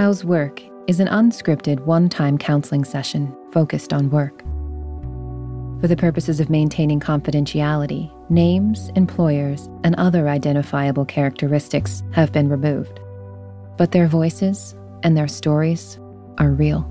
How's Work is an unscripted one time counseling session focused on work. For the purposes of maintaining confidentiality, names, employers, and other identifiable characteristics have been removed. But their voices and their stories are real.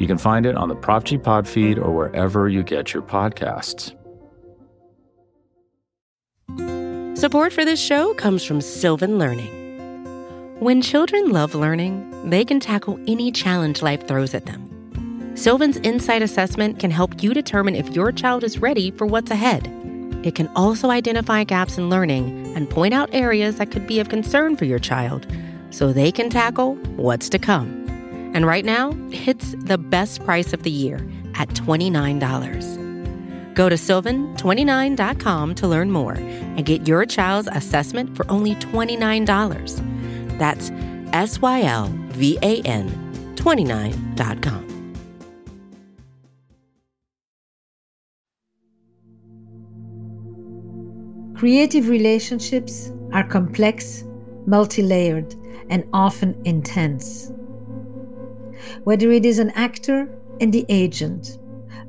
You can find it on the Prop G Pod feed or wherever you get your podcasts. Support for this show comes from Sylvan Learning. When children love learning, they can tackle any challenge life throws at them. Sylvan's Insight Assessment can help you determine if your child is ready for what's ahead. It can also identify gaps in learning and point out areas that could be of concern for your child so they can tackle what's to come. And right now, it's the best price of the year at $29. Go to sylvan29.com to learn more and get your child's assessment for only $29. That's S Y L V A N 29.com. Creative relationships are complex, multi layered, and often intense whether it is an actor and the agent,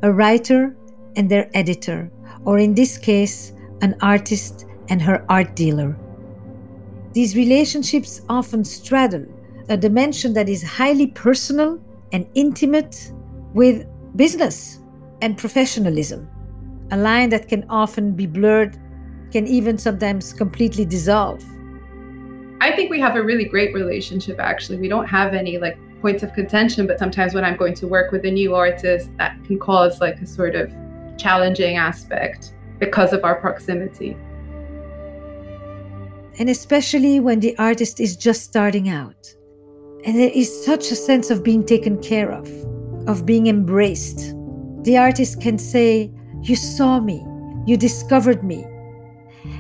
a writer and their editor, or in this case, an artist and her art dealer. These relationships often straddle a dimension that is highly personal and intimate with business and professionalism. A line that can often be blurred, can even sometimes completely dissolve. I think we have a really great relationship actually. We don't have any like points of contention, but sometimes when I'm going to work with a new artist, that can cause like a sort of challenging aspect because of our proximity. And especially when the artist is just starting out. And there is such a sense of being taken care of, of being embraced. The artist can say, You saw me, you discovered me.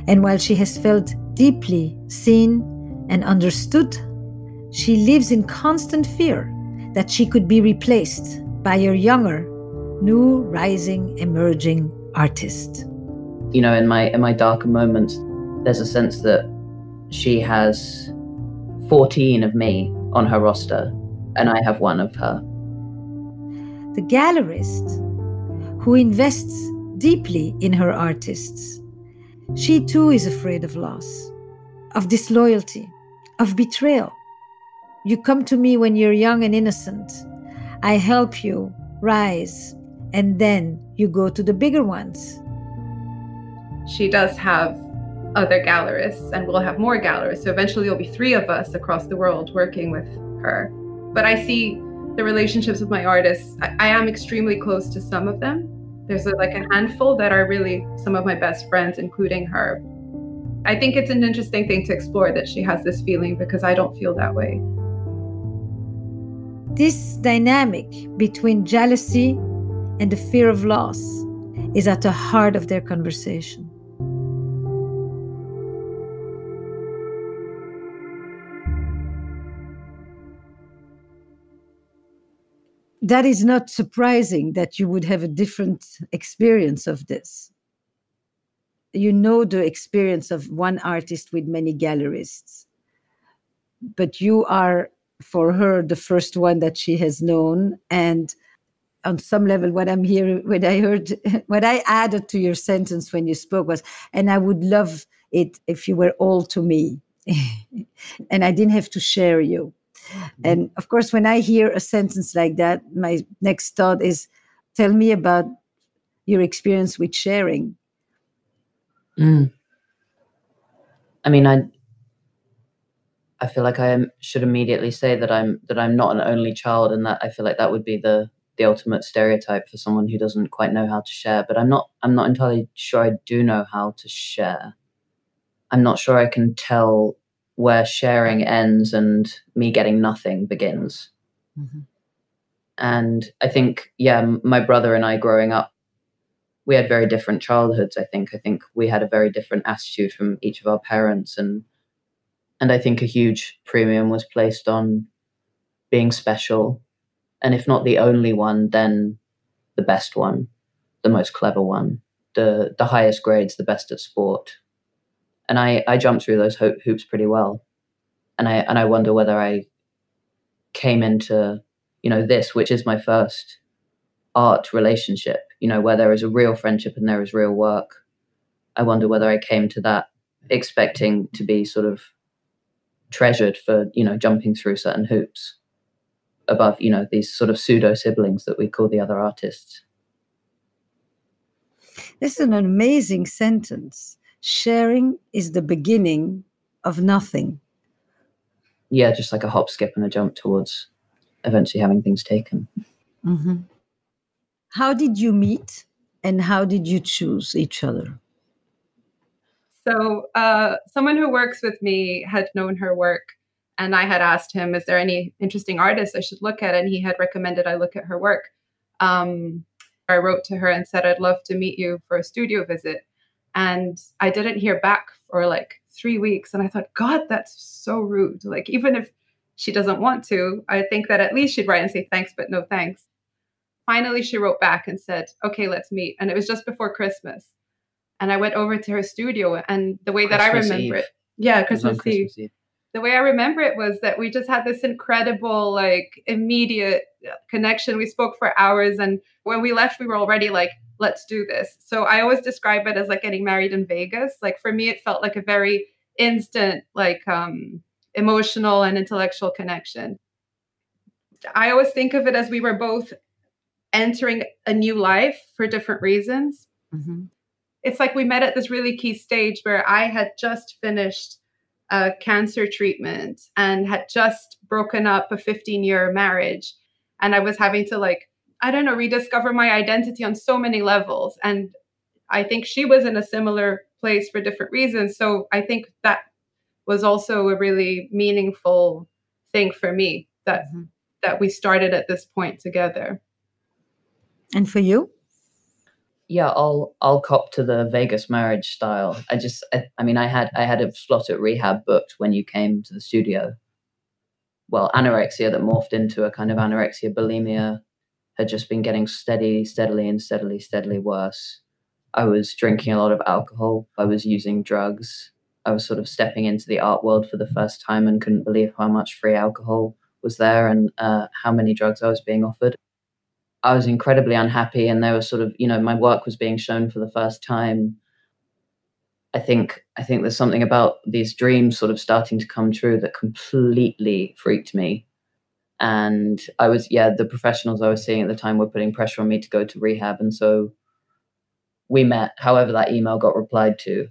And while she has felt deeply seen and understood she lives in constant fear that she could be replaced by a younger, new, rising, emerging artist. You know, in my in my darker moments, there's a sense that she has 14 of me on her roster, and I have one of her. The gallerist who invests deeply in her artists. She too is afraid of loss, of disloyalty, of betrayal. You come to me when you're young and innocent. I help you rise, and then you go to the bigger ones. She does have other gallerists, and we'll have more gallerists. So eventually, there'll be three of us across the world working with her. But I see the relationships with my artists. I, I am extremely close to some of them. There's a, like a handful that are really some of my best friends, including her. I think it's an interesting thing to explore that she has this feeling because I don't feel that way. This dynamic between jealousy and the fear of loss is at the heart of their conversation. That is not surprising that you would have a different experience of this. You know the experience of one artist with many gallerists, but you are for her the first one that she has known and on some level what i'm hearing what i heard what i added to your sentence when you spoke was and i would love it if you were all to me and i didn't have to share you mm-hmm. and of course when i hear a sentence like that my next thought is tell me about your experience with sharing mm. i mean i I feel like I should immediately say that I'm that I'm not an only child, and that I feel like that would be the the ultimate stereotype for someone who doesn't quite know how to share. But I'm not I'm not entirely sure I do know how to share. I'm not sure I can tell where sharing ends and me getting nothing begins. Mm-hmm. And I think, yeah, my brother and I growing up, we had very different childhoods. I think. I think we had a very different attitude from each of our parents, and and I think a huge premium was placed on being special, and if not the only one, then the best one, the most clever one, the the highest grades, the best at sport. And I I jumped through those ho- hoops pretty well, and I and I wonder whether I came into you know this, which is my first art relationship, you know, where there is a real friendship and there is real work. I wonder whether I came to that expecting to be sort of treasured for, you know, jumping through certain hoops above, you know, these sort of pseudo siblings that we call the other artists. This is an amazing sentence. Sharing is the beginning of nothing. Yeah, just like a hop, skip, and a jump towards eventually having things taken. Mm-hmm. How did you meet and how did you choose each other? So, uh, someone who works with me had known her work, and I had asked him, Is there any interesting artists I should look at? And he had recommended I look at her work. Um, I wrote to her and said, I'd love to meet you for a studio visit. And I didn't hear back for like three weeks. And I thought, God, that's so rude. Like, even if she doesn't want to, I think that at least she'd write and say thanks, but no thanks finally she wrote back and said, okay, let's meet. And it was just before Christmas. And I went over to her studio and the way that I remember Eve. it. Yeah, Christmas, Eve. Christmas Eve. The way I remember it was that we just had this incredible, like immediate connection. We spoke for hours. And when we left, we were already like, let's do this. So I always describe it as like getting married in Vegas. Like for me, it felt like a very instant, like um emotional and intellectual connection. I always think of it as we were both entering a new life for different reasons. Mm-hmm. It's like we met at this really key stage where I had just finished a cancer treatment and had just broken up a 15 year marriage. And I was having to, like, I don't know, rediscover my identity on so many levels. And I think she was in a similar place for different reasons. So I think that was also a really meaningful thing for me that mm-hmm. that we started at this point together. And for you? Yeah, I'll I'll cop to the Vegas marriage style. I just I, I mean I had I had a slot at rehab booked when you came to the studio. Well, anorexia that morphed into a kind of anorexia bulimia had just been getting steady, steadily and steadily, steadily worse. I was drinking a lot of alcohol. I was using drugs. I was sort of stepping into the art world for the first time and couldn't believe how much free alcohol was there and uh, how many drugs I was being offered. I was incredibly unhappy, and there was sort of, you know, my work was being shown for the first time. I think I think there's something about these dreams sort of starting to come true that completely freaked me. And I was, yeah, the professionals I was seeing at the time were putting pressure on me to go to rehab, and so we met. However, that email got replied to,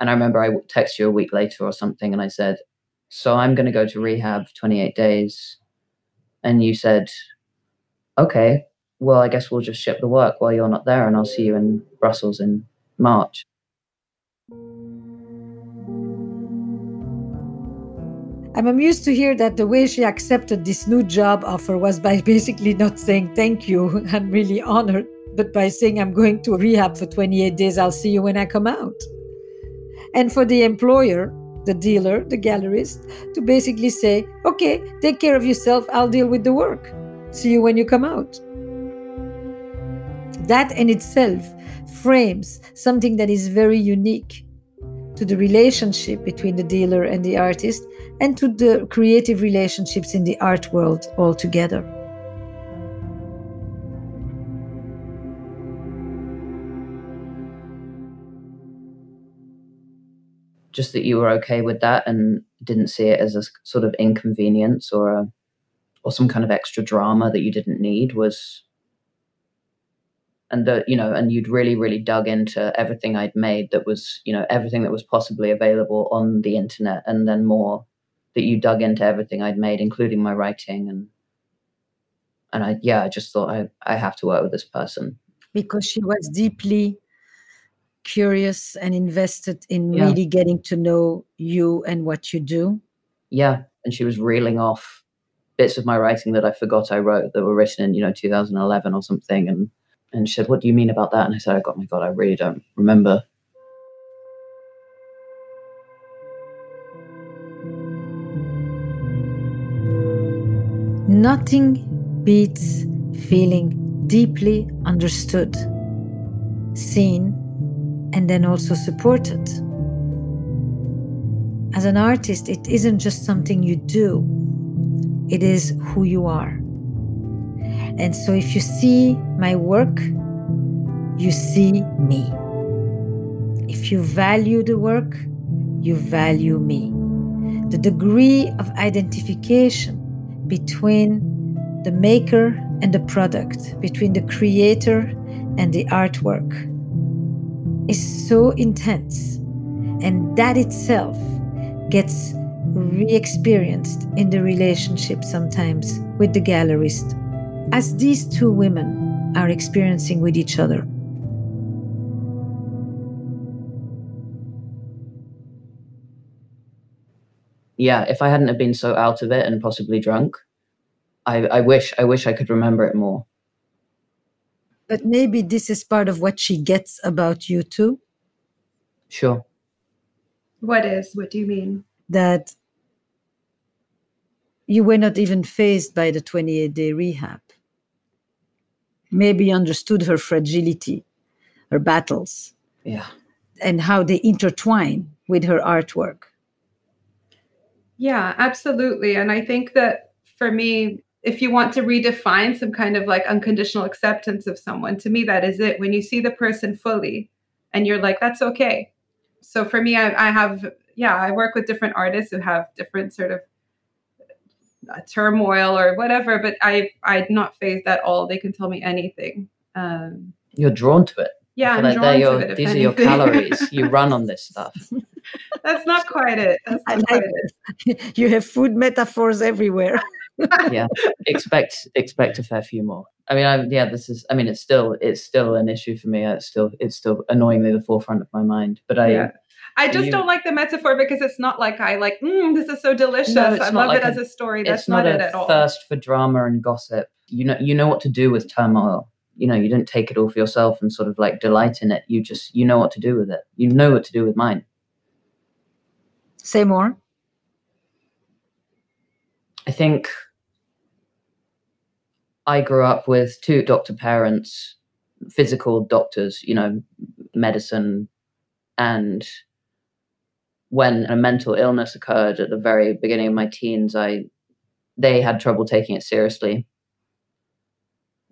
and I remember I texted you a week later or something, and I said, "So I'm going to go to rehab 28 days," and you said, "Okay." Well, I guess we'll just ship the work while you're not there, and I'll see you in Brussels in March. I'm amused to hear that the way she accepted this new job offer was by basically not saying thank you, I'm really honored, but by saying I'm going to rehab for 28 days, I'll see you when I come out. And for the employer, the dealer, the gallerist, to basically say, okay, take care of yourself, I'll deal with the work. See you when you come out. That in itself frames something that is very unique to the relationship between the dealer and the artist and to the creative relationships in the art world altogether. Just that you were okay with that and didn't see it as a sort of inconvenience or a or some kind of extra drama that you didn't need was and that you know and you'd really really dug into everything i'd made that was you know everything that was possibly available on the internet and then more that you dug into everything i'd made including my writing and and i yeah i just thought i i have to work with this person because she was deeply curious and invested in Yeah. really getting to know you and what you do. Yeah, and she was reeling off bits of my writing that I forgot I wrote that were written in, you know, 2011 or something. And and she said, "What do you mean about that?" And I said, "Oh my God, I really don't remember." Nothing beats feeling deeply understood, seen, and then also supported. As an artist, it isn't just something you do, it is who you are. And so if you see my work, you see me. If you value the work, you value me. The degree of identification between the maker and the product, between the creator and the artwork, is so intense. And that itself gets re experienced in the relationship sometimes with the gallerist, as these two women are experiencing with each other. Yeah, if I hadn't have been so out of it and possibly drunk, I, I wish I wish I could remember it more. But maybe this is part of what she gets about you too. Sure. What is? What do you mean? that you were not even fazed by the 28 day rehab. Maybe understood her fragility, her battles, Yeah. and how they intertwine with her artwork. Yeah, absolutely. And I think that for me, if you want to redefine some kind of like unconditional acceptance of someone, to me, that is it. When you see the person fully and you're like, that's okay. So for me, I, I have, yeah, I work with different artists who have different sort of turmoil or whatever, but I, I'm not fazed at all. They can tell me anything. Um, You're drawn to it. yeah, I I'm like drawn they're to your, it. if these are your calories. you run on this stuff. That's not quite it. That's I like quite it. you have food metaphors everywhere. yeah expect expect a fair few more i mean I, yeah this is i mean it's still it's still an issue for me it's still it's still annoyingly the forefront of my mind but i Yeah. I just you- don't like the metaphor because it's not like I like, mm, this is so delicious. No, I love like it a- as a story. That's it's not, not, it a at all. thirst for drama and gossip you know you know what to do with turmoil you know you don't take it all for yourself and sort of like delight in it you just you know what to do with it you know what to do with mine Say more. I think I grew up with two doctor parents, physical doctors, you know, medicine. And when a mental illness occurred at the very beginning of my teens, I they had trouble taking it seriously.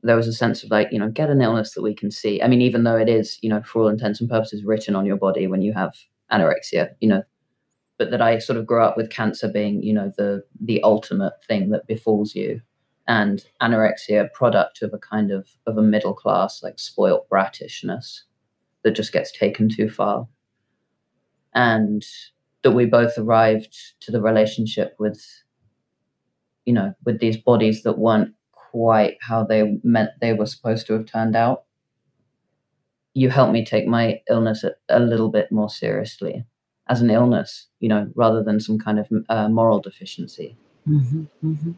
There was a sense of like, you know, get an illness that we can see. I mean, even though it is, you know, for all intents and purposes, written on your body when you have anorexia, you know, but that I sort of grew up with cancer being, you know, the the ultimate thing that befalls you, and anorexia, product of a kind of of a middle class like spoilt bratishness that just gets taken too far, and that we both arrived to the relationship with, you know, with these bodies that weren't quite how they meant they were supposed to have turned out. You helped me take my illness a, a little bit more seriously as an illness, you know, rather than some kind of uh, moral deficiency. Mhm, mhm.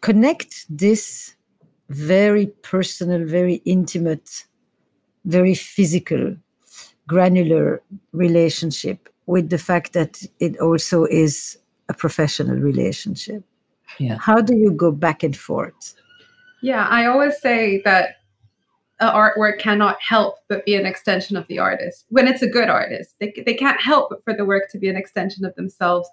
Connect this very personal, very intimate, very physical, granular relationship with the fact that it also is a professional relationship. Yeah. How do you go back and forth? Yeah, I always say that a artwork cannot help but be an extension of the artist. When it's a good artist, they, they can't help but for the work to be an extension of themselves.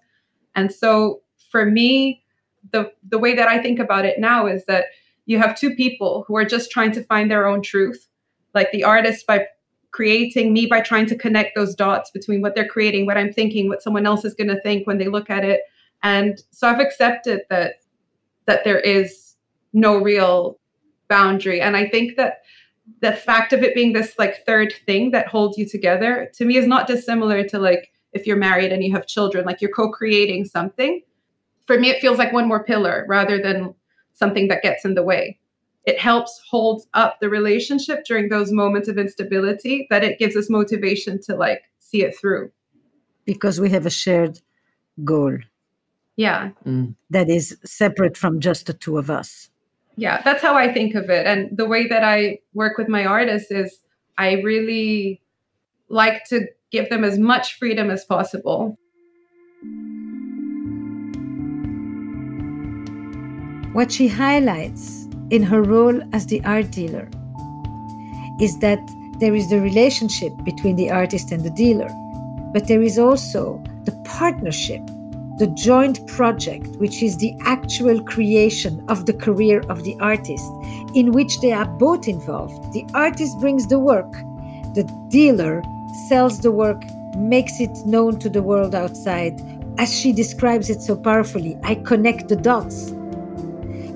And so for me, the the way that I think about it now is that you have two people who are just trying to find their own truth. Like the artist by creating, me by trying to connect those dots between what they're creating, what I'm thinking, what someone else is going to think when they look at it. And so I've accepted that that there is no real boundary. And I think that the fact of it being this like third thing that holds you together to me is not dissimilar to like if you're married and you have children, like you're co-creating something. For me, it feels like one more pillar rather than something that gets in the way. It helps hold up the relationship during those moments of instability that it gives us motivation to like see it through. Because we have a shared goal. Yeah. Mm. that is separate from just the two of us. Yeah that's how i think of it. And the way that i work with my artists is i really like to give them as much freedom as possible. What she highlights in her role as the art dealer is that there is the relationship between the artist and the dealer, but there is also the partnership, the joint project, which is the actual creation of the career of the artist, in which they are both involved. The artist brings the work, the dealer sells the work, makes it known to the world outside. As she describes it so powerfully, I connect the dots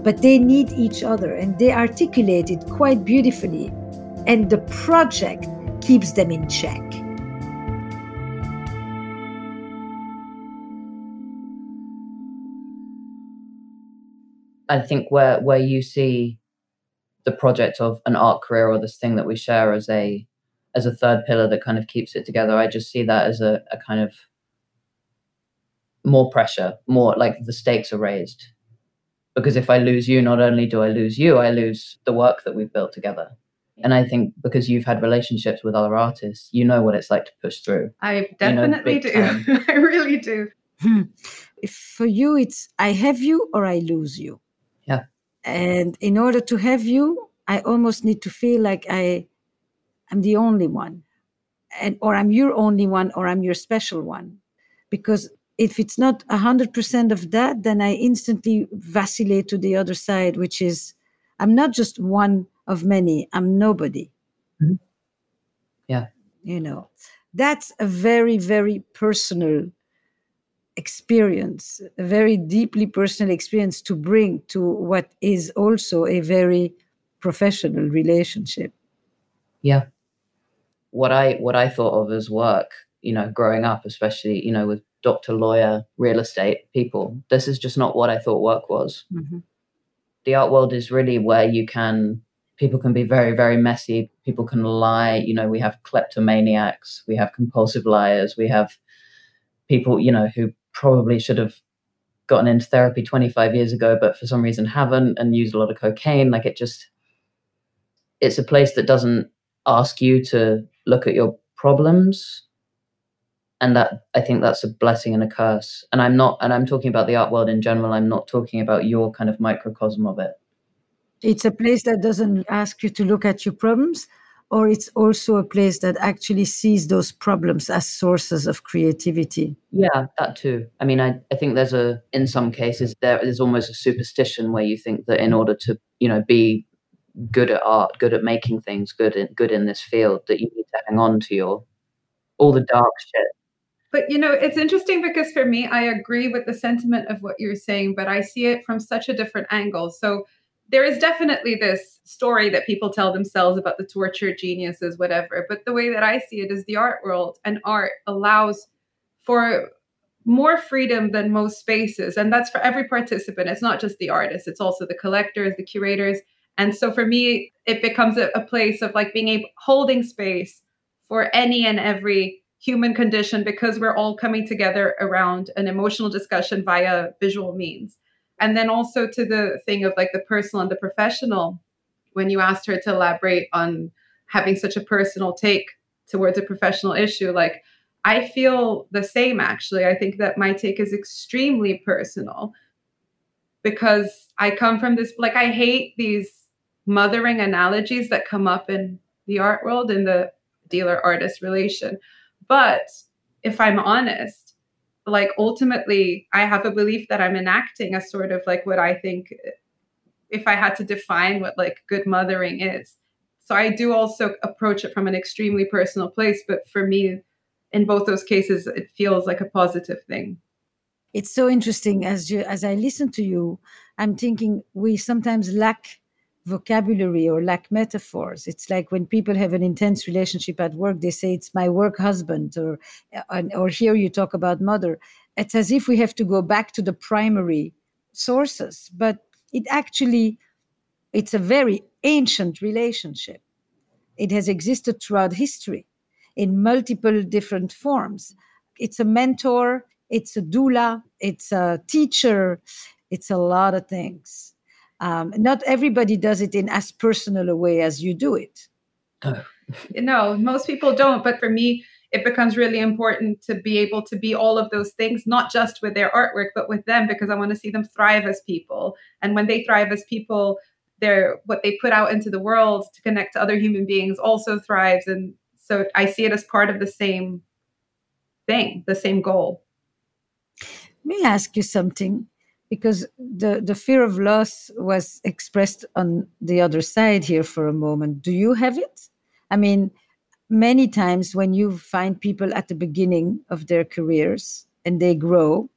but they need each other and they articulate it quite beautifully and the project keeps them in check I think where where you see the project of an art career or this thing that we share as a as a third pillar that kind of keeps it together, I just see that as a, a kind of more pressure, more like the stakes are raised. Because if I lose you, not only do I lose you, I lose the work that we've built together. And I think because you've had relationships with other artists, you know what it's like to push through. i definitely big do. i really do. Hmm. If for you it's i have you or i lose you. Yeah. and in order to have you i almost need to feel like i i'm the only one. And or i'm your only one or i'm your special one. Because if it's not 100% of that then i instantly vacillate to the other side which is i'm not just one of many i'm nobody Mhm. Yeah. you know that's a very very personal experience a very deeply personal experience to bring to what is also a very professional relationship Yeah. What I what I thought of as work, you know, growing up, especially, you know, with doctor, lawyer, real estate people, this is just not what I thought work was. Mm-hmm. The art world is really where you can people can be very, very messy. People can lie. You know, we have kleptomaniacs, we have compulsive liars, we have people, you know, who probably should have gotten into therapy 25 years ago, but for some reason haven't and used a lot of cocaine. Like it just it's a place that doesn't ask you to look at your problems and that i think that's a blessing and a curse. And i'm not and i'm talking about the art world in general. I'm not talking about your kind of microcosm of it. It's a place that doesn't ask you to look at your problems or it's also a place that actually sees those problems as sources of creativity. Yeah that too. I mean i, I think there's a in some cases there is almost a superstition where you think that in order to you know be good at art good at making things good in good in this field that you need to hang on to your all the dark shit But you know, it's interesting because for me, I agree with the sentiment of what you're saying, but I see it from such a different angle. So there is definitely this story that people tell themselves about the tortured geniuses, whatever. But the way that I see it is the art world and art allows for more freedom than most spaces. And that's for every participant. It's not just the artists, it's also the collectors, the curators. And so for me, it becomes a, a place of like being able holding space for any and every human condition because we're all coming together around an emotional discussion via visual means. And then also to the thing of like the personal and the professional, when you asked her to elaborate on having such a personal take towards a professional issue, like I feel the same actually. I think that my take is extremely personal because I come from this, like, I hate these mothering analogies that come up in the art world in the dealer artist relation. But if I'm honest, like ultimately, I have a belief that I'm enacting a sort of like what I think, if I had to define what like good mothering is. So I do also approach it from an extremely personal place. But for me, in both those cases, it feels like a positive thing. it's so interesting as you as i listen to you i'm thinking we sometimes lack vocabulary or lack metaphors it's like when people have an intense relationship at work they say it's my work husband or or here you talk about mother it's as if we have to go back to the primary sources but it actually it's a very ancient relationship. It has existed throughout history in multiple different forms. It's a mentor, it's a doula, it's a teacher, it's a lot of things. Um, not everybody does it in as personal a way as you do it. no, most people don't. But for me, it becomes really important to be able to be all of those things, not just with their artwork, but with them, because I want to see them thrive as people. And when they thrive as people, their what they put out into the world to connect to other human beings also thrives. And so I see it as part of the same thing, the same goal. Let me ask you something because the, the fear of loss was expressed on the other side here for a moment. Do you have it? I mean, many times when you find people at the beginning of their careers and they grow,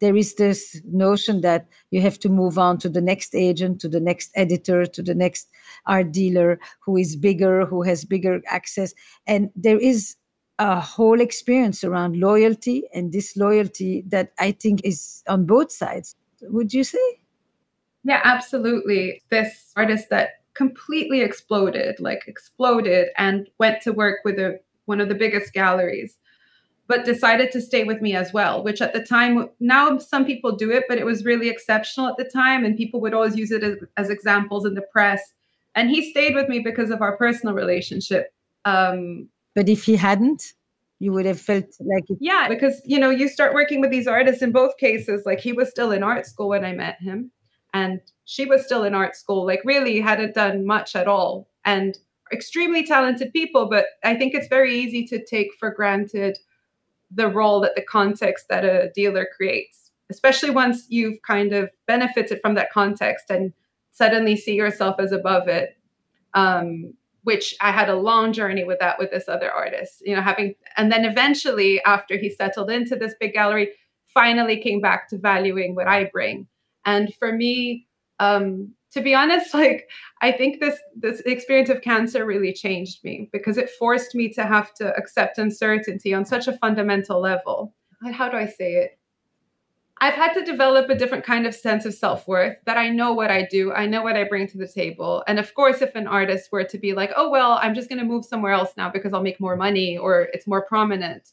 there is this notion that you have to move on to the next agent, to the next editor, to the next art dealer who is bigger, who has bigger access. And there is a whole experience around loyalty and disloyalty that I think is on both sides. Would you say? Yeah, absolutely. This artist that completely exploded, like exploded, and went to work with a, one of the biggest galleries, but decided to stay with me as well, which at the time, now some people do it, but it was really exceptional at the time. And people would always use it as, as examples in the press. And he stayed with me because of our personal relationship. Um, but if he hadn't, you would have felt like it. Yeah, because you know, you start working with these artists in both cases. Like he was still in art school when I met him and she was still in art school like really hadn't done much at all and extremely talented people but i think it's very easy to take for granted the role that the context that a dealer creates especially once you've kind of benefited from that context and suddenly see yourself as above it um, which i had a long journey with that with this other artist you know having and then eventually after he settled into this big gallery finally came back to valuing what i bring and for me, um, to be honest, like I think this this experience of cancer really changed me because it forced me to have to accept uncertainty on such a fundamental level. How do I say it? I've had to develop a different kind of sense of self worth that I know what I do, I know what I bring to the table. And of course, if an artist were to be like, oh, well, I'm just going to move somewhere else now because I'll make more money or it's more prominent,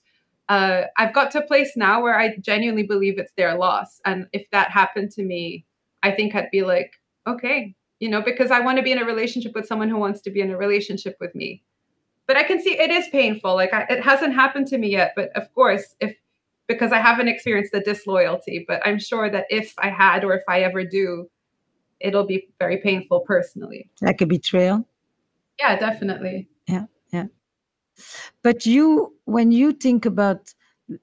uh, I've got to a place now where I genuinely believe it's their loss. And if that happened to me, I think I'd be like, okay, you know, because I want to be in a relationship with someone who wants to be in a relationship with me. But I can see it is painful. Like I, it hasn't happened to me yet. But of course, if because I haven't experienced the disloyalty, but I'm sure that if I had or if I ever do, it'll be very painful personally. Like a betrayal? Yeah, definitely. Yeah, yeah. But you, when you think about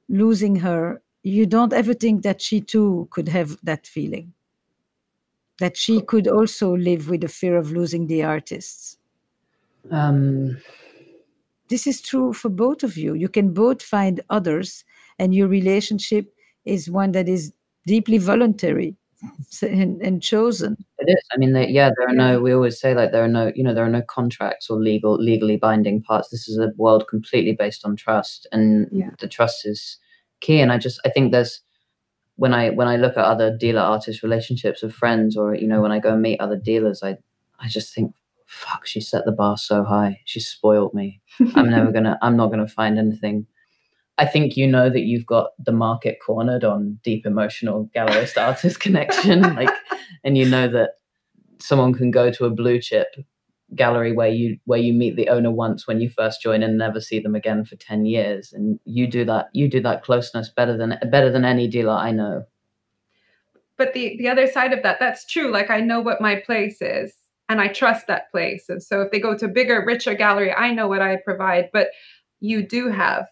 losing her, you don't ever think that she too could have that feeling, that she could also live with the fear of losing the artists. Um, this is true for both of you. You can both find others, and your relationship is one that is deeply voluntary and, and chosen. It is. I mean, they, yeah, there are no. We always say like there are no, you know, there are no contracts or legal, legally binding parts. This is a world completely based on trust, and yeah. the trust is key. And I just, I think there's when I when I look at other dealer artist relationships with friends, or you know, when I go and meet other dealers, I I just think, fuck, she set the bar so high. She spoiled me. I'm never gonna. I'm not gonna find anything I think you know that you've got the market cornered on deep emotional gallerist artist connection, like, and you know that someone can go to a blue chip gallery where you where you meet the owner once when you first join and never see them again for 10 years. And you do that you do that closeness better than better than any dealer i know. But the the other side of that that's true. Like i know what my place is and i trust that place. And so if they go to a bigger richer gallery i know what i provide. But you do have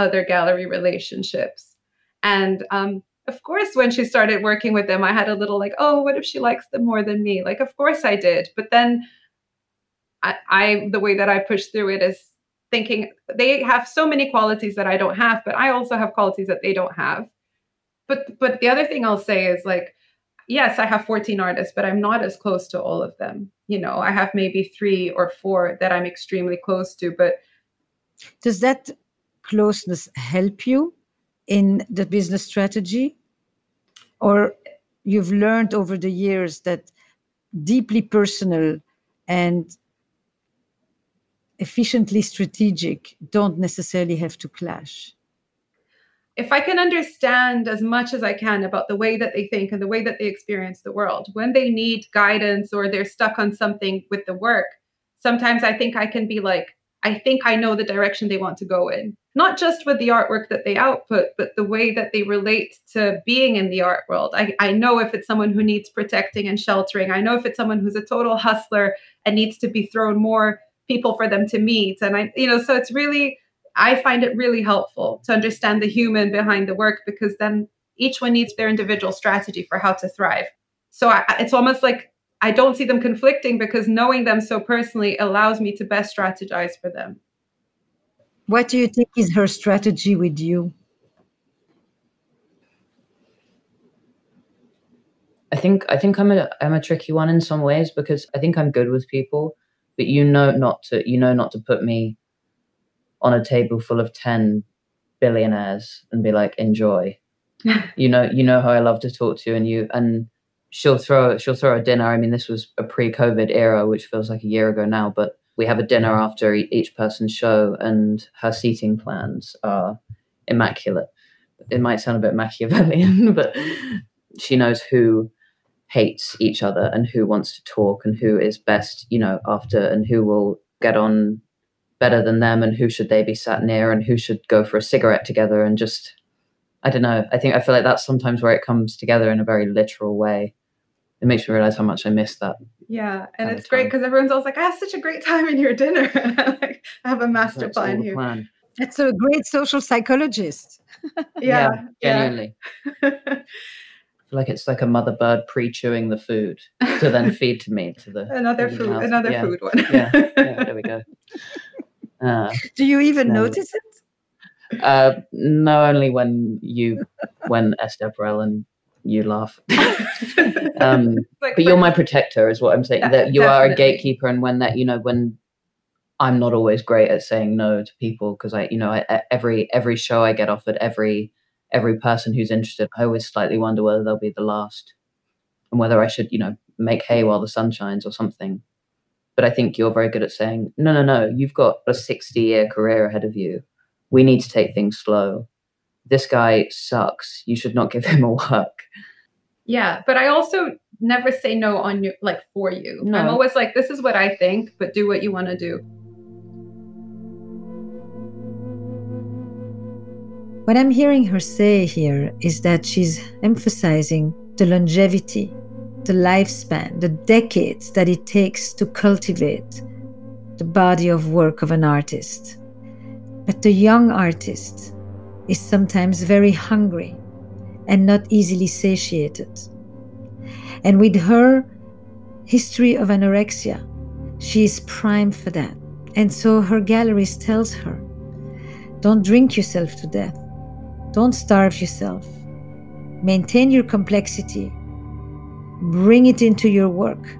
other gallery relationships. And um, of course, when she started working with them, I had a little like, oh, what if she likes them more than me? Like, of course I did. But then I, I the way that I push through it is thinking they have so many qualities that I don't have, but I also have qualities that they don't have. But but the other thing I'll say is like, yes, I have 14 artists, but I'm not as close to all of them. You know, I have maybe three or four that I'm extremely close to, but does that closeness help you in the business strategy? Or you've learned over the years that deeply personal and efficiently strategic don't necessarily have to clash if I can understand as much as I can about the way that they think and the way that they experience the world, when they need guidance or they're stuck on something with the work, sometimes I think I can be like, I think I know the direction they want to go in. Not just with the artwork that they output, but the way that they relate to being in the art world. I, I know if it's someone who needs protecting and sheltering. I know if it's someone who's a total hustler and needs to be thrown more people for them to meet. And I, you know, so it's really I find it really helpful to understand the human behind the work because then each one needs their individual strategy for how to thrive. So I, it's almost like I don't see them conflicting because knowing them so personally allows me to best strategize for them. What do you think is her strategy with you? I think I think I'm a I'm a tricky one in some ways because I think I'm good with people, but you know not to you know not to put me on a table full of 10 billionaires and be like enjoy you know you know how i love to talk to you and you and she'll throw she'll throw a dinner i mean this was a pre-covid era which feels like a year ago now but we have a dinner after each person's show and her seating plans are immaculate it might sound a bit machiavellian but she knows who hates each other and who wants to talk and who is best you know after and who will get on better than them and who should they be sat near and who should go for a cigarette together and just I don't know. I think I feel like that's sometimes where it comes together in a very literal way. It makes me realize how much I miss that. Yeah, and it's great because everyone's always like, "I have such a great time in your dinner." like, I have a master that's plan here. Plan. That's a great social psychologist. yeah, yeah, genuinely. Yeah. I feel like it's like a mother bird pre-chewing the food to then feed to me to the another food, another yeah. food one. yeah, yeah, there we go. Uh, Do you even no. notice it? Uh, no, only when you, when Esther Perel and you laugh. um, like, but you're my protector, is what I'm saying. Yeah, that you definitely. are a gatekeeper, and when that, you know, when I'm not always great at saying no to people because I, you know, I, every every show I get offered, every every person who's interested, I always slightly wonder whether they'll be the last, and whether I should, you know, make hay while the sun shines or something. But I think you're very good at saying, no, no, no, you've got a 60 year career ahead of you. We need to take things slow. This guy sucks. You should not give him a work. Yeah, but I also never say no on you, like for you. No. I'm always like, this is what I think, but do what you want to do. What I'm hearing her say here is that she's emphasizing the longevity the lifespan, the decades that it takes to cultivate the body of work of an artist. But the young artist is sometimes very hungry and not easily satiated. And with her history of anorexia, she is primed for that. And so her gallerist tells her don't drink yourself to death, don't starve yourself, maintain your complexity bring it into your work.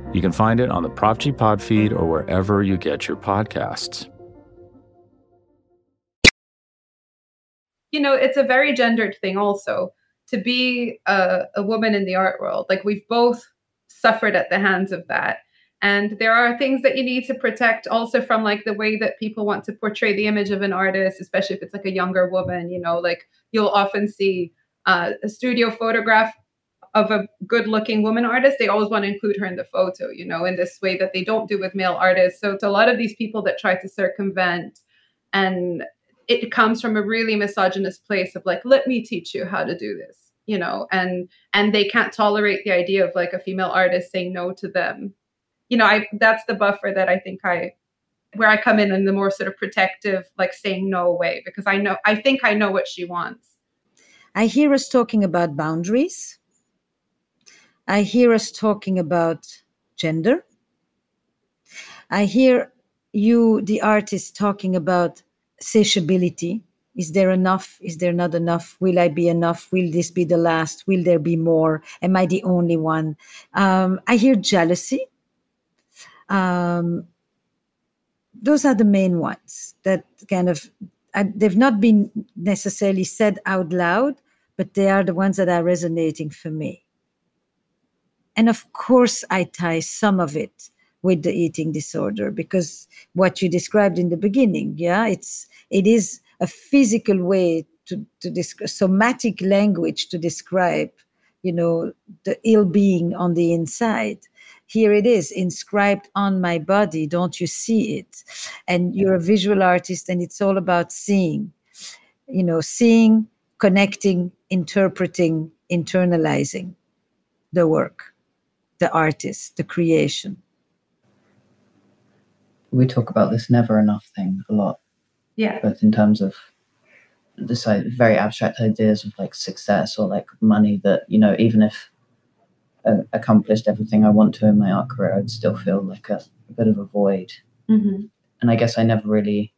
You can find it on the Prop G Pod feed or wherever you get your podcasts. You know, it's a very gendered thing also to be a, a woman in the art world. Like we've both suffered at the hands of that. And there are things that you need to protect also from like the way that people want to portray the image of an artist, especially if it's like a younger woman, you know, like you'll often see uh, a studio photograph of a good looking woman artist, they always want to include her in the photo, you know, in this way that they don't do with male artists. So it's a lot of these people that try to circumvent and it comes from a really misogynist place of like, let me teach you how to do this, you know, and and they can't tolerate the idea of like a female artist saying no to them. You know, I that's the buffer that I think I where I come in in the more sort of protective, like saying no way, because I know I think I know what she wants. I hear us talking about boundaries. I hear us talking about gender. I hear you, the artist, talking about satiability. Is there enough? Is there not enough? Will I be enough? Will this be the last? Will there be more? Am I the only one? Um, I hear jealousy. Um, those are the main ones that kind of uh, they've not been necessarily said out loud, but they are the ones that are resonating for me. And of course, I tie some of it with the eating disorder because what you described in the beginning, yeah, it's it is a physical way to to describe somatic language to describe, you know, the ill being on the inside. Here it is inscribed on my body. Don't you see it? And you're a visual artist and it's all about seeing you know seeing connecting interpreting internalizing the work the artist the creation we talk about this never enough thing a lot yeah but in terms of this like, very abstract ideas of like success or like money that you know even if uh, accomplished everything I want to in my art career, I'd still feel like a, a bit of a void. Mm-hmm. And I guess I never really,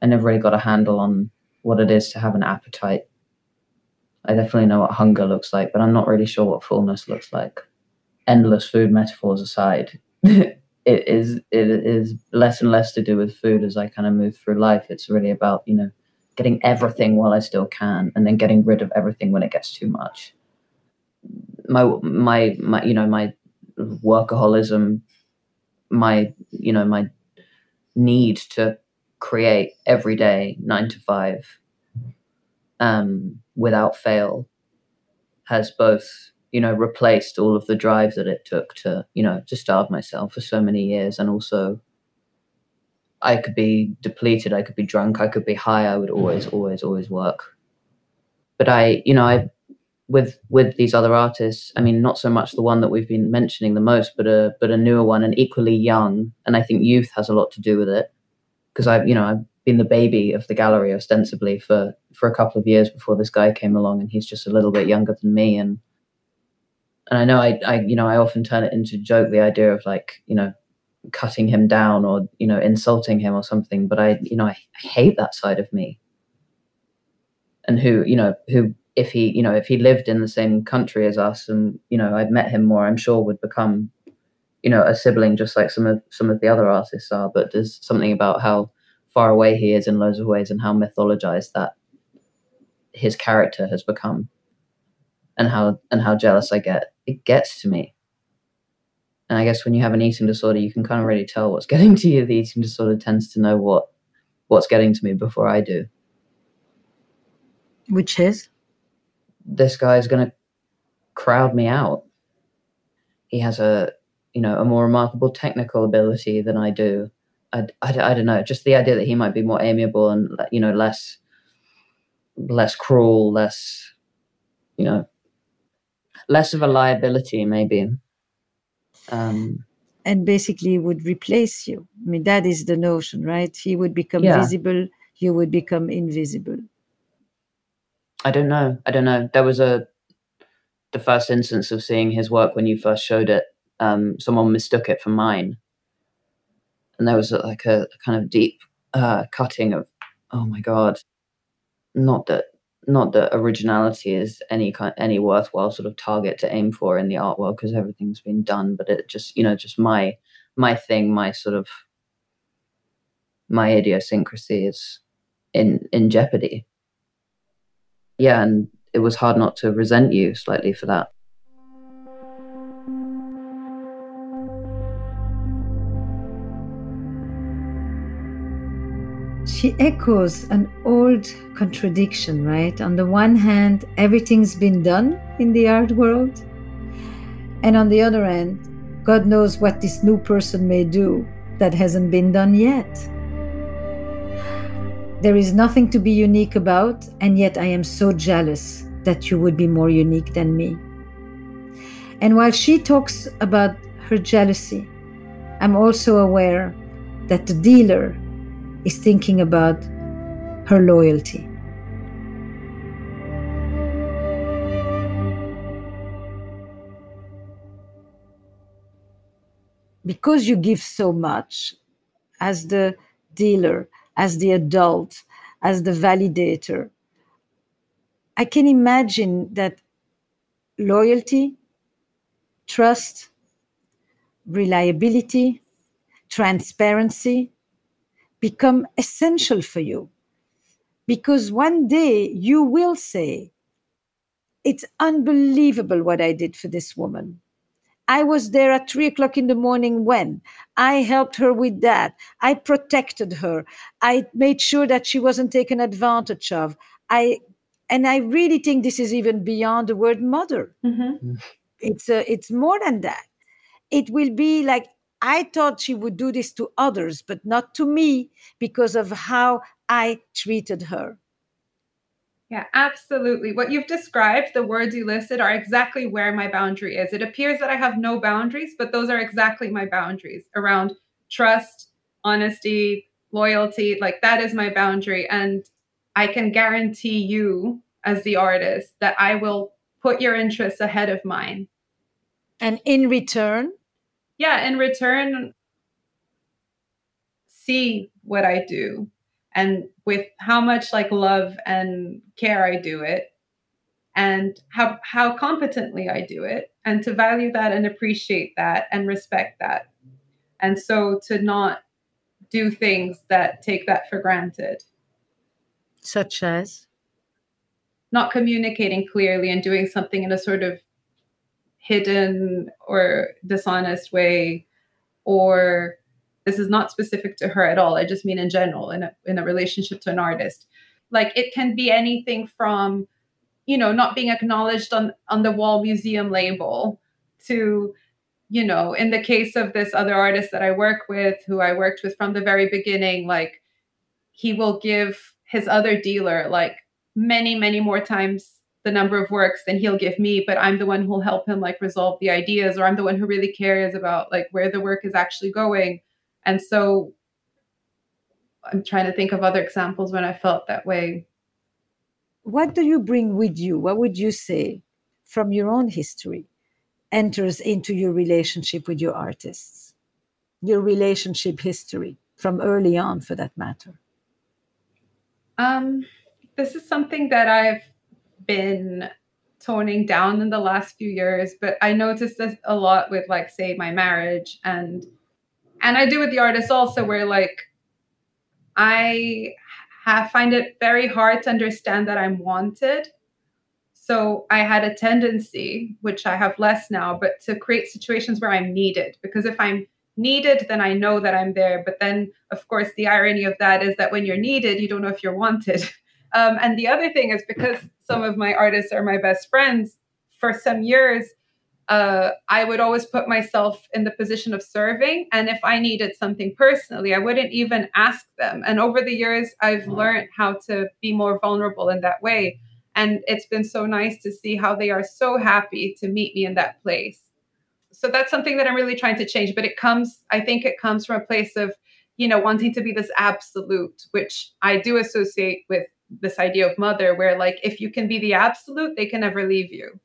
I never really got a handle on what it is to have an appetite. I definitely know what hunger looks like, but I'm not really sure what fullness looks like. Endless food metaphors aside, it is it is less and less to do with food as I kind of move through life. It's really about you know getting everything while I still can, and then getting rid of everything when it gets too much my my my you know my workaholism my you know my need to create every day 9 to 5 um without fail has both you know replaced all of the drive that it took to you know to starve myself for so many years. And also i could be depleted i could be drunk i could be high i would mm. always always always work. But i you know i with with these other artists i mean not so much the one that we've been mentioning the most but a but a newer one and equally young and i think youth has a lot to do with it. Because i've you know i've been the baby of the gallery ostensibly for for a couple of years before this guy came along and he's just a little bit younger than me and and i know i i you know i often turn it into joke the idea of like you know cutting him down or you know insulting him or something but i you know i, hate that side of me. And who you know who if he you know if he lived in the same country as us and you know I'd met him more I'm sure would become you know a sibling just like some of some of the other artists are. But there's something about how far away he is in loads of ways and how mythologized that his character has become and how and how jealous I get it gets to me and I guess when you have an eating disorder you can kind of really tell what's getting to you the eating disorder tends to know what what's getting to me before I do which is this guy is going to crowd me out. He has a, you know, a more remarkable technical ability than I do. I, I, I don't know. Just the idea that he might be more amiable and you know less, less cruel, less, you know, less of a liability maybe. Um, and basically would replace you. I mean, that is the notion, right? He would become yeah. visible, you would become invisible. I don't know. I don't know. There was a the first instance of seeing his work when you first showed it. Um, someone mistook it for mine, and there was a, like a, a, kind of deep uh, cutting of, oh my god, not that not that originality is any kind any worthwhile sort of target to aim for in the art world because everything's been done, but it just you know just my my thing, my sort of my idiosyncrasy is in in jeopardy yeah, and it was hard not to resent you slightly for that. She echoes an old contradiction, right? On the one hand, everything's been done in the art world, And on the other hand, God knows what this new person may do that hasn't been done yet. There is nothing to be unique about, and yet I am so jealous that you would be more unique than me. And while she talks about her jealousy, I'm also aware that the dealer is thinking about her loyalty. Because you give so much as the dealer, as the adult, as the validator, I can imagine that loyalty, trust, reliability, transparency become essential for you. Because one day you will say, It's unbelievable what I did for this woman. I was there at three o'clock in the morning when I helped her with that. I protected her. I made sure that she wasn't taken advantage of. I and I really think this is even beyond the word mother. Mm-hmm. It's a, it's more than that. It will be like I thought she would do this to others, but not to me because of how I treated her. Yeah, absolutely. What you've described, the words you listed, are exactly where my boundary is. It appears that I have no boundaries, but those are exactly my boundaries around trust, honesty, loyalty. Like that is my boundary. And I can guarantee you, as the artist, that I will put your interests ahead of mine. And in return? Yeah, in return, see what I do and with how much like love and care I do it and how how competently I do it and to value that and appreciate that and respect that. And so to not do things that take that for granted. Such as not communicating clearly and doing something in a sort of hidden or dishonest way or this is not specific to her at all. I just mean in general in a, in a relationship to an artist. Like it can be anything from you know not being acknowledged on on the wall museum label to you know in the case of this other artist that i work with who i worked with from the very beginning like he will give his other dealer like many many more times the number of works than he'll give me but i'm the one who'll help him like resolve the ideas or i'm the one who really cares about like where the work is actually going and so I'm trying to think of other examples when I felt that way. What do you bring with you? What would you say from your own history enters into your relationship with your artists? Your relationship history from early on, for that matter? Um, this is something that I've been toning down in the last few years, but I noticed this a lot with, like, say, my marriage and and I do with the artists also, where like I have, find it very hard to understand that I'm wanted. So I had a tendency, which I have less now, but to create situations where I'm needed. Because if I'm needed, then I know that I'm there. But then, of course, the irony of that is that when you're needed, you don't know if you're wanted. Um, and the other thing is because some of my artists are my best friends, for some years, uh, I would always put myself in the position of serving. And if I needed something personally, I wouldn't even ask them. And over the years, I've learned how to be more vulnerable in that way. And it's been so nice to see how they are so happy to meet me in that place. So that's something that I'm really trying to change. But it comes, I think it comes from a place of, you know, wanting to be this absolute, which I do associate with this idea of mother, where like if you can be the absolute, they can never leave you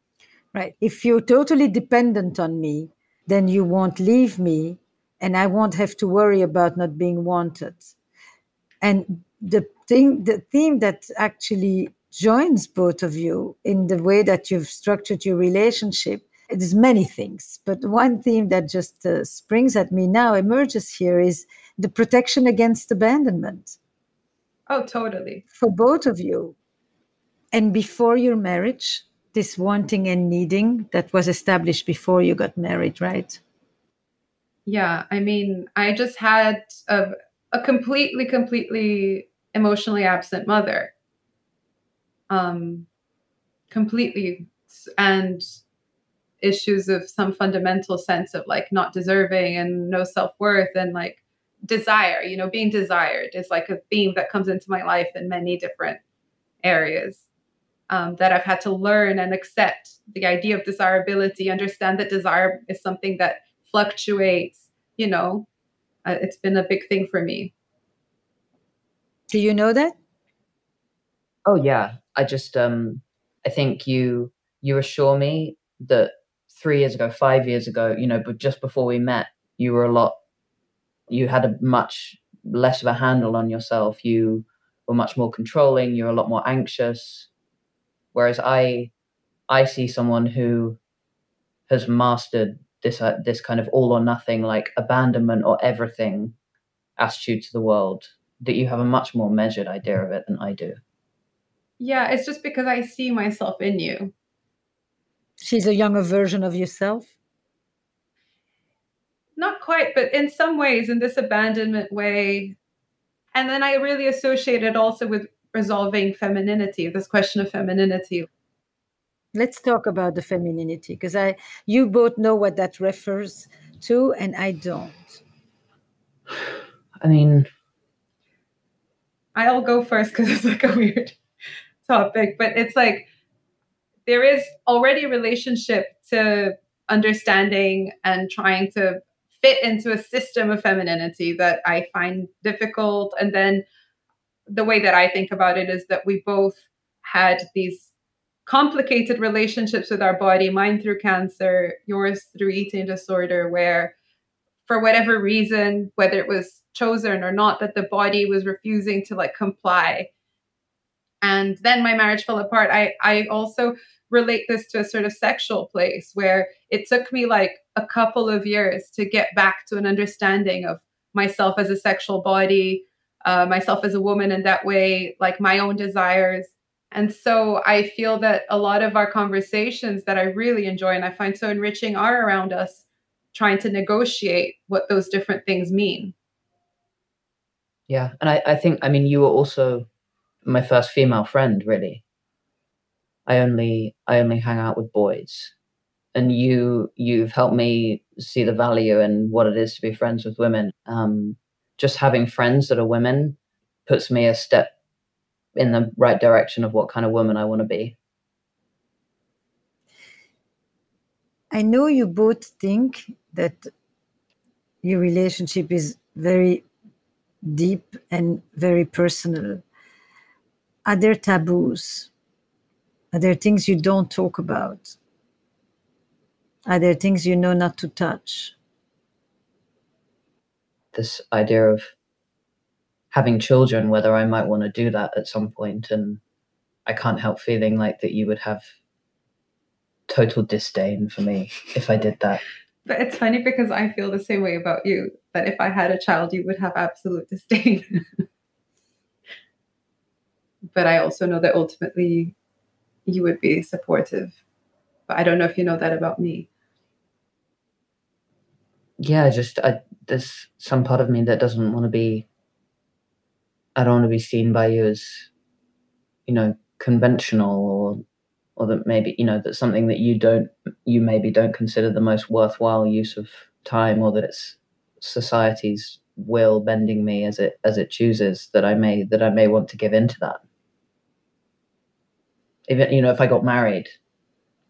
right? If you're totally dependent on me, then you won't leave me and I won't have to worry about not being wanted. And the thing, the theme that actually joins both of you in the way that you've structured your relationship there's many things but one theme that just uh, springs at me now emerges here is the protection against abandonment oh totally for both of you and before your marriage this wanting and needing that was established before you got married, right? Yeah, I mean, I just had a, a completely, completely emotionally absent mother. Um, completely. And issues of some fundamental sense of like not deserving and no self-worth and like desire you know being desired is like a theme that comes into my life in many different areas um, that i've had to learn and accept the idea of desirability understand that desire is something that fluctuates you know uh, it's been a big thing for me. Do you know that? Oh yeah. I just um i think you you assure me that three years ago five years ago you know but just before we met you were a lot you had a much less of a handle on yourself. You were much more controlling. You're a lot more anxious. Whereas I, I see someone who has mastered this uh, this kind of all or nothing, like abandonment or everything attitude to the world. That you have a much more measured idea of it than I do. Yeah, it's just because I see myself in you. She's a younger version of yourself not quite, but in some ways, in this abandonment way. And then I really associate it also with resolving femininity, this question of femininity. Let's talk about the femininity because I you both know what that refers to and I don't. I mean I'll go first because it's like a weird topic, but it's like there is already a relationship to understanding and trying to fit into a system of femininity that I find difficult. And then the way that I think about it is that we both had these complicated relationships with our body, mine through cancer, yours through eating disorder, where for whatever reason, whether it was chosen or not, that the body was refusing to like comply. And then my marriage fell apart. I I also relate this to a sort of sexual place where it took me like a couple of years to get back to an understanding of myself as a sexual body, uh, myself as a woman in that way, like my own desires. And so I feel that a lot of our conversations that I really enjoy and I find so enriching are around us trying to negotiate what those different things mean. Yeah. And I, I think, I mean, you were also my first female friend, really. I only I only hang out with boys. And you you've helped me see the value in what it is to be friends with women. Um, just having friends that are women puts me a step in the right direction of what kind of woman I want to be. I know you both think that your relationship is very deep and very personal. Are there taboos? Are there things you don't talk about? Are there things you know not to touch? This idea of having children, whether I might want to do that at some point, and I can't help feeling like that you would have total disdain for me if I did that. But it's funny because I feel the same way about you. That if I had a child, you would have absolute disdain. but I also know that ultimately you would be supportive. But I don't know if you know that about me. Yeah, just I, there's some part of me that doesn't want to be. I don't want to be seen by you as, you know, conventional or, or that maybe you know that's something that you don't you maybe don't consider the most worthwhile use of time or that it's society's will bending me as it as it chooses that I may that I may want to give into that even you know if I got married,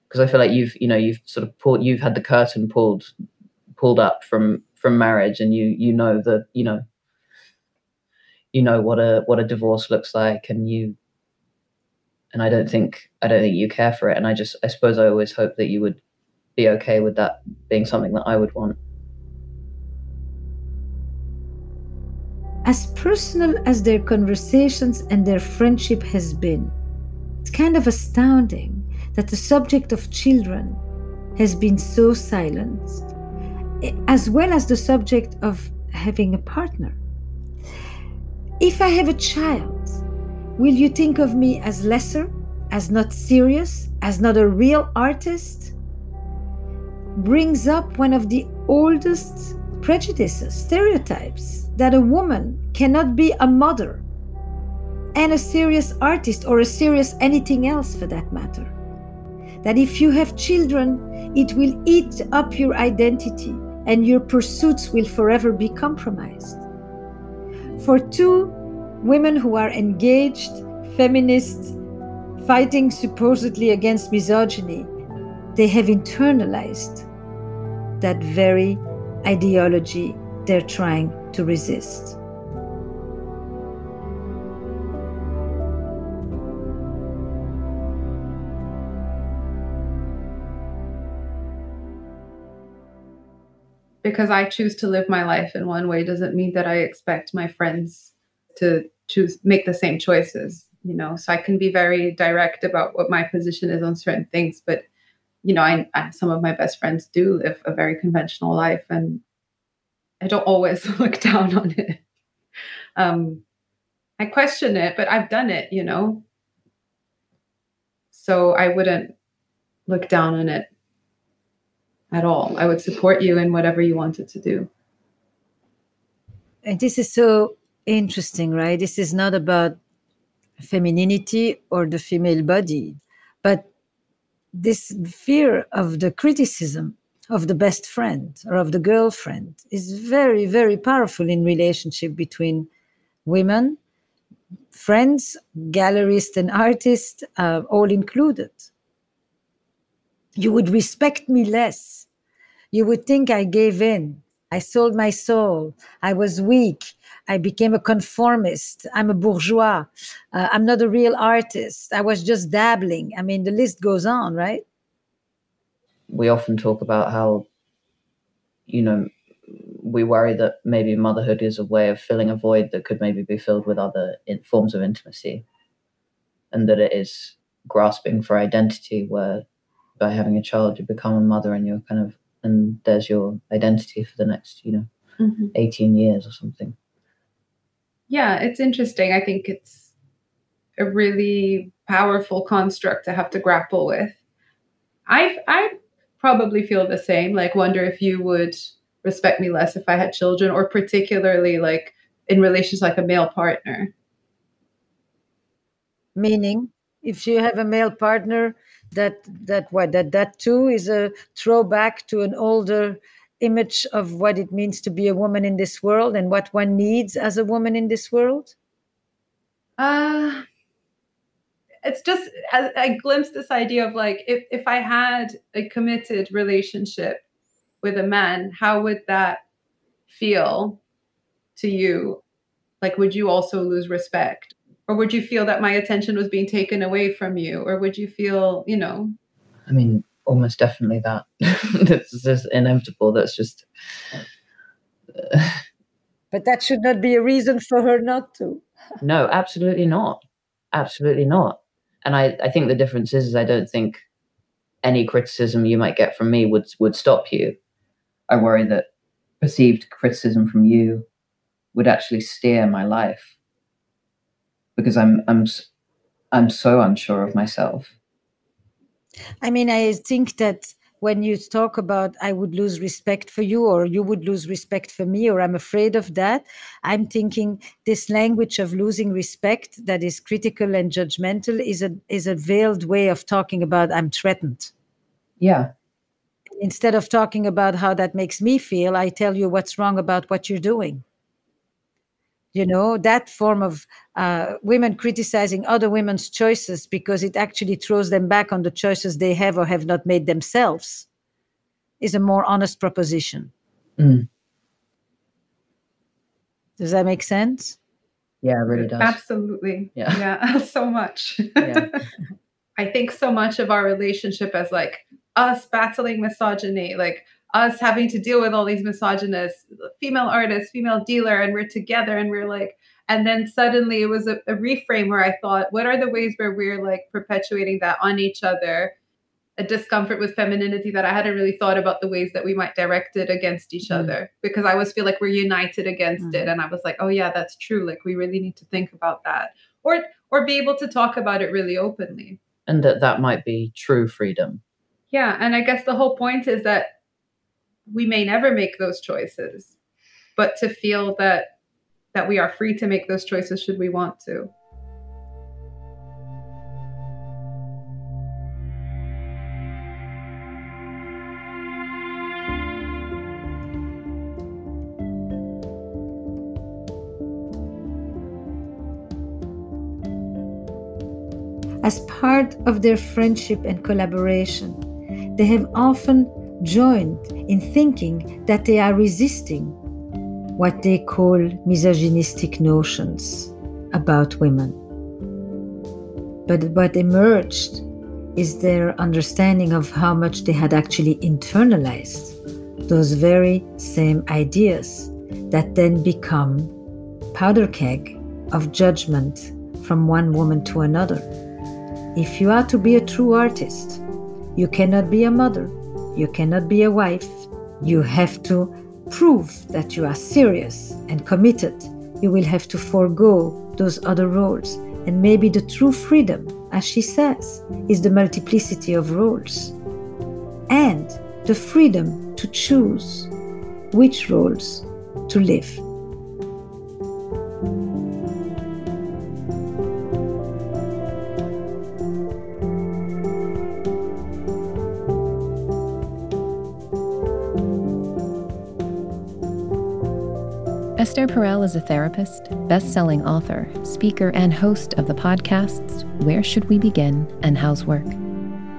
because I feel like you've you know you've sort of pulled you've had the curtain pulled pulled up from from marriage, and you you know the you know you know what a what a divorce looks like, and you and I don't think I don't think you care for it, and I just I suppose I always hope that you would be okay with that being something that I would want. As personal as their conversations and their friendship has been, it's kind of astounding that the subject of children has been so silenced, eh, as well as the subject of having a partner. If I have a child, will you think of me as lesser, as not serious, as not a real artist? Brings up one of the oldest prejudices, stereotypes that a woman cannot be a mother and a serious artist or a serious anything else for that matter. that if you have children, it will eat up your identity and your pursuits will forever be compromised. For two women who are engaged, feminists, fighting supposedly against misogyny, they have internalized that very ideology they're trying to resist. Because I choose to live my life in one way doesn't mean that I expect my friends to choose make the same choices you know? So i can be very direct about what my position is on certain things but you know I, I some of my best friends do live a very conventional life and i don't always look down on it. Um i question it but i've done it you know? So i wouldn't look down on it at all. I would support you in whatever you wanted to do. And this is so interesting right? This is not about femininity or the female body, but this fear of the criticism of the best friend or of the girlfriend is very, very powerful in relationship between women, friends, gallerists, and artists, uh, all included. You would respect me less. You would think I gave in. I sold my soul. I was weak. I became a conformist. I'm a bourgeois. Uh, I'm not a real artist. I was just dabbling. I mean, the list goes on, right? We often talk about how, you know, we worry that maybe motherhood is a way of filling a void that could maybe be filled with other in- forms of intimacy, and that it is grasping for identity, where by having a child you become a mother and you're kind of and there's your identity for the next, you know, mm-hmm. 18 years or something. Yeah, it's interesting. I think it's a really powerful construct to have to grapple with. I I probably feel the same. Like, wonder if you would respect me less if I had children, or particularly like in relations like a male partner. Meaning, if you have a male partner, that that what that that too is a throwback to an older image of what it means to be a woman in this world and what one needs as a woman in this world? Uh it's just I, I glimpsed this idea of like if if i had a committed relationship with a man how would that feel to you? Like would you also lose respect or would you feel that my attention was being taken away from you? Or would you feel you know? I mean almost definitely that. That's just inevitable. That's just uh... but that should not be a reason for her not to. No absolutely not. Absolutely not. And i i think the difference is, is i don't think any criticism you might get from me would would stop you. I worry that perceived criticism from you would actually steer my life because I'm I'm I'm so unsure of myself. I mean, I think that when you talk about I would lose respect for you or you would lose respect for me or I'm afraid of that, I'm thinking this language of losing respect that is critical and judgmental is a is a veiled way of talking about I'm threatened. Yeah. Instead of talking about how that makes me feel, I tell you what's wrong about what you're doing you know that form of uh, women criticizing other women's choices because it actually throws them back on the choices they have or have not made themselves is a more honest proposition. Mm. does that make sense? Yeah it really does. Absolutely. Yeah. Yeah so much. Yeah. i think so much of our relationship as like us battling misogyny like us having to deal with all these misogynists, female artists, female dealer, and we're together and we're like, and then suddenly it was a, a, reframe where I thought, what are the ways where we're like perpetuating that on each other? A discomfort with femininity that I hadn't really thought about the ways that we might direct it against each mm. other because I always feel like we're united against mm. it. And I was like, oh yeah, that's true. Like we really need to think about that. Or or be able to talk about it really openly. And that that might be true freedom. Yeah. And I guess the whole point is that we may never make those choices, but to feel that that we are free to make those choices should we want to. As part of their friendship and collaboration, they have often joined in thinking that they are resisting what they call misogynistic notions about women. But what emerged is their understanding of how much they had actually internalized those very same ideas that then become powder keg of judgment from one woman to another. If you are to be a true artist, you cannot be a mother, you cannot be a wife, you have to prove that you are serious and committed. You will have to forego those other roles. And maybe the true freedom, as she says, is the multiplicity of roles and the freedom to choose which roles to live. Esther Perel is a therapist, best selling author, speaker, and host of the podcasts Where Should We Begin and How's Work.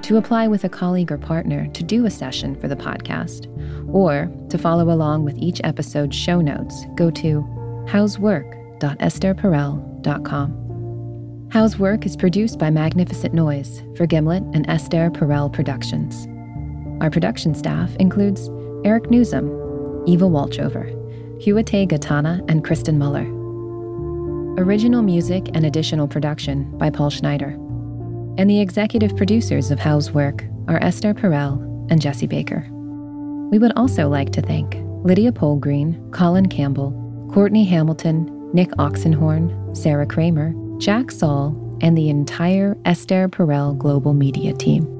To apply with a colleague or partner to do a session for the podcast, or to follow along with each episode's show notes, go to howswork.estherperel.com. How's Work is produced by Magnificent Noise for Gimlet and Esther Perel Productions. Our production staff includes Eric Nuzum, Eva Wolchover, Hiwote Getaneh, and Kristen Muller. Original music and additional production by Paul Schneider. And the executive producers of How's Work are Esther Perel and Jesse Baker. We would also like to thank Lydia Polgreen, Colin Campbell, Courtney Hamilton, Nick Oxenhorn, Sarah Kramer, Jack Saul, and the entire Esther Perel Global Media team.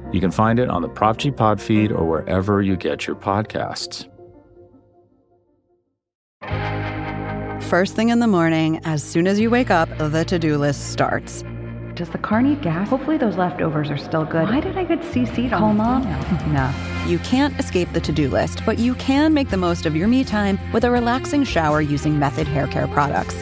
You can find it on the Prop G Pod feed or wherever you get your podcasts. First thing in the morning, as soon as you wake up, the to do list starts. Does the car need gas? Hopefully those leftovers are still good. Why did I get CC'd Call on mom? no. You can't escape the to do list, but you can make the most of your me time with a relaxing shower using Method Hair Care products.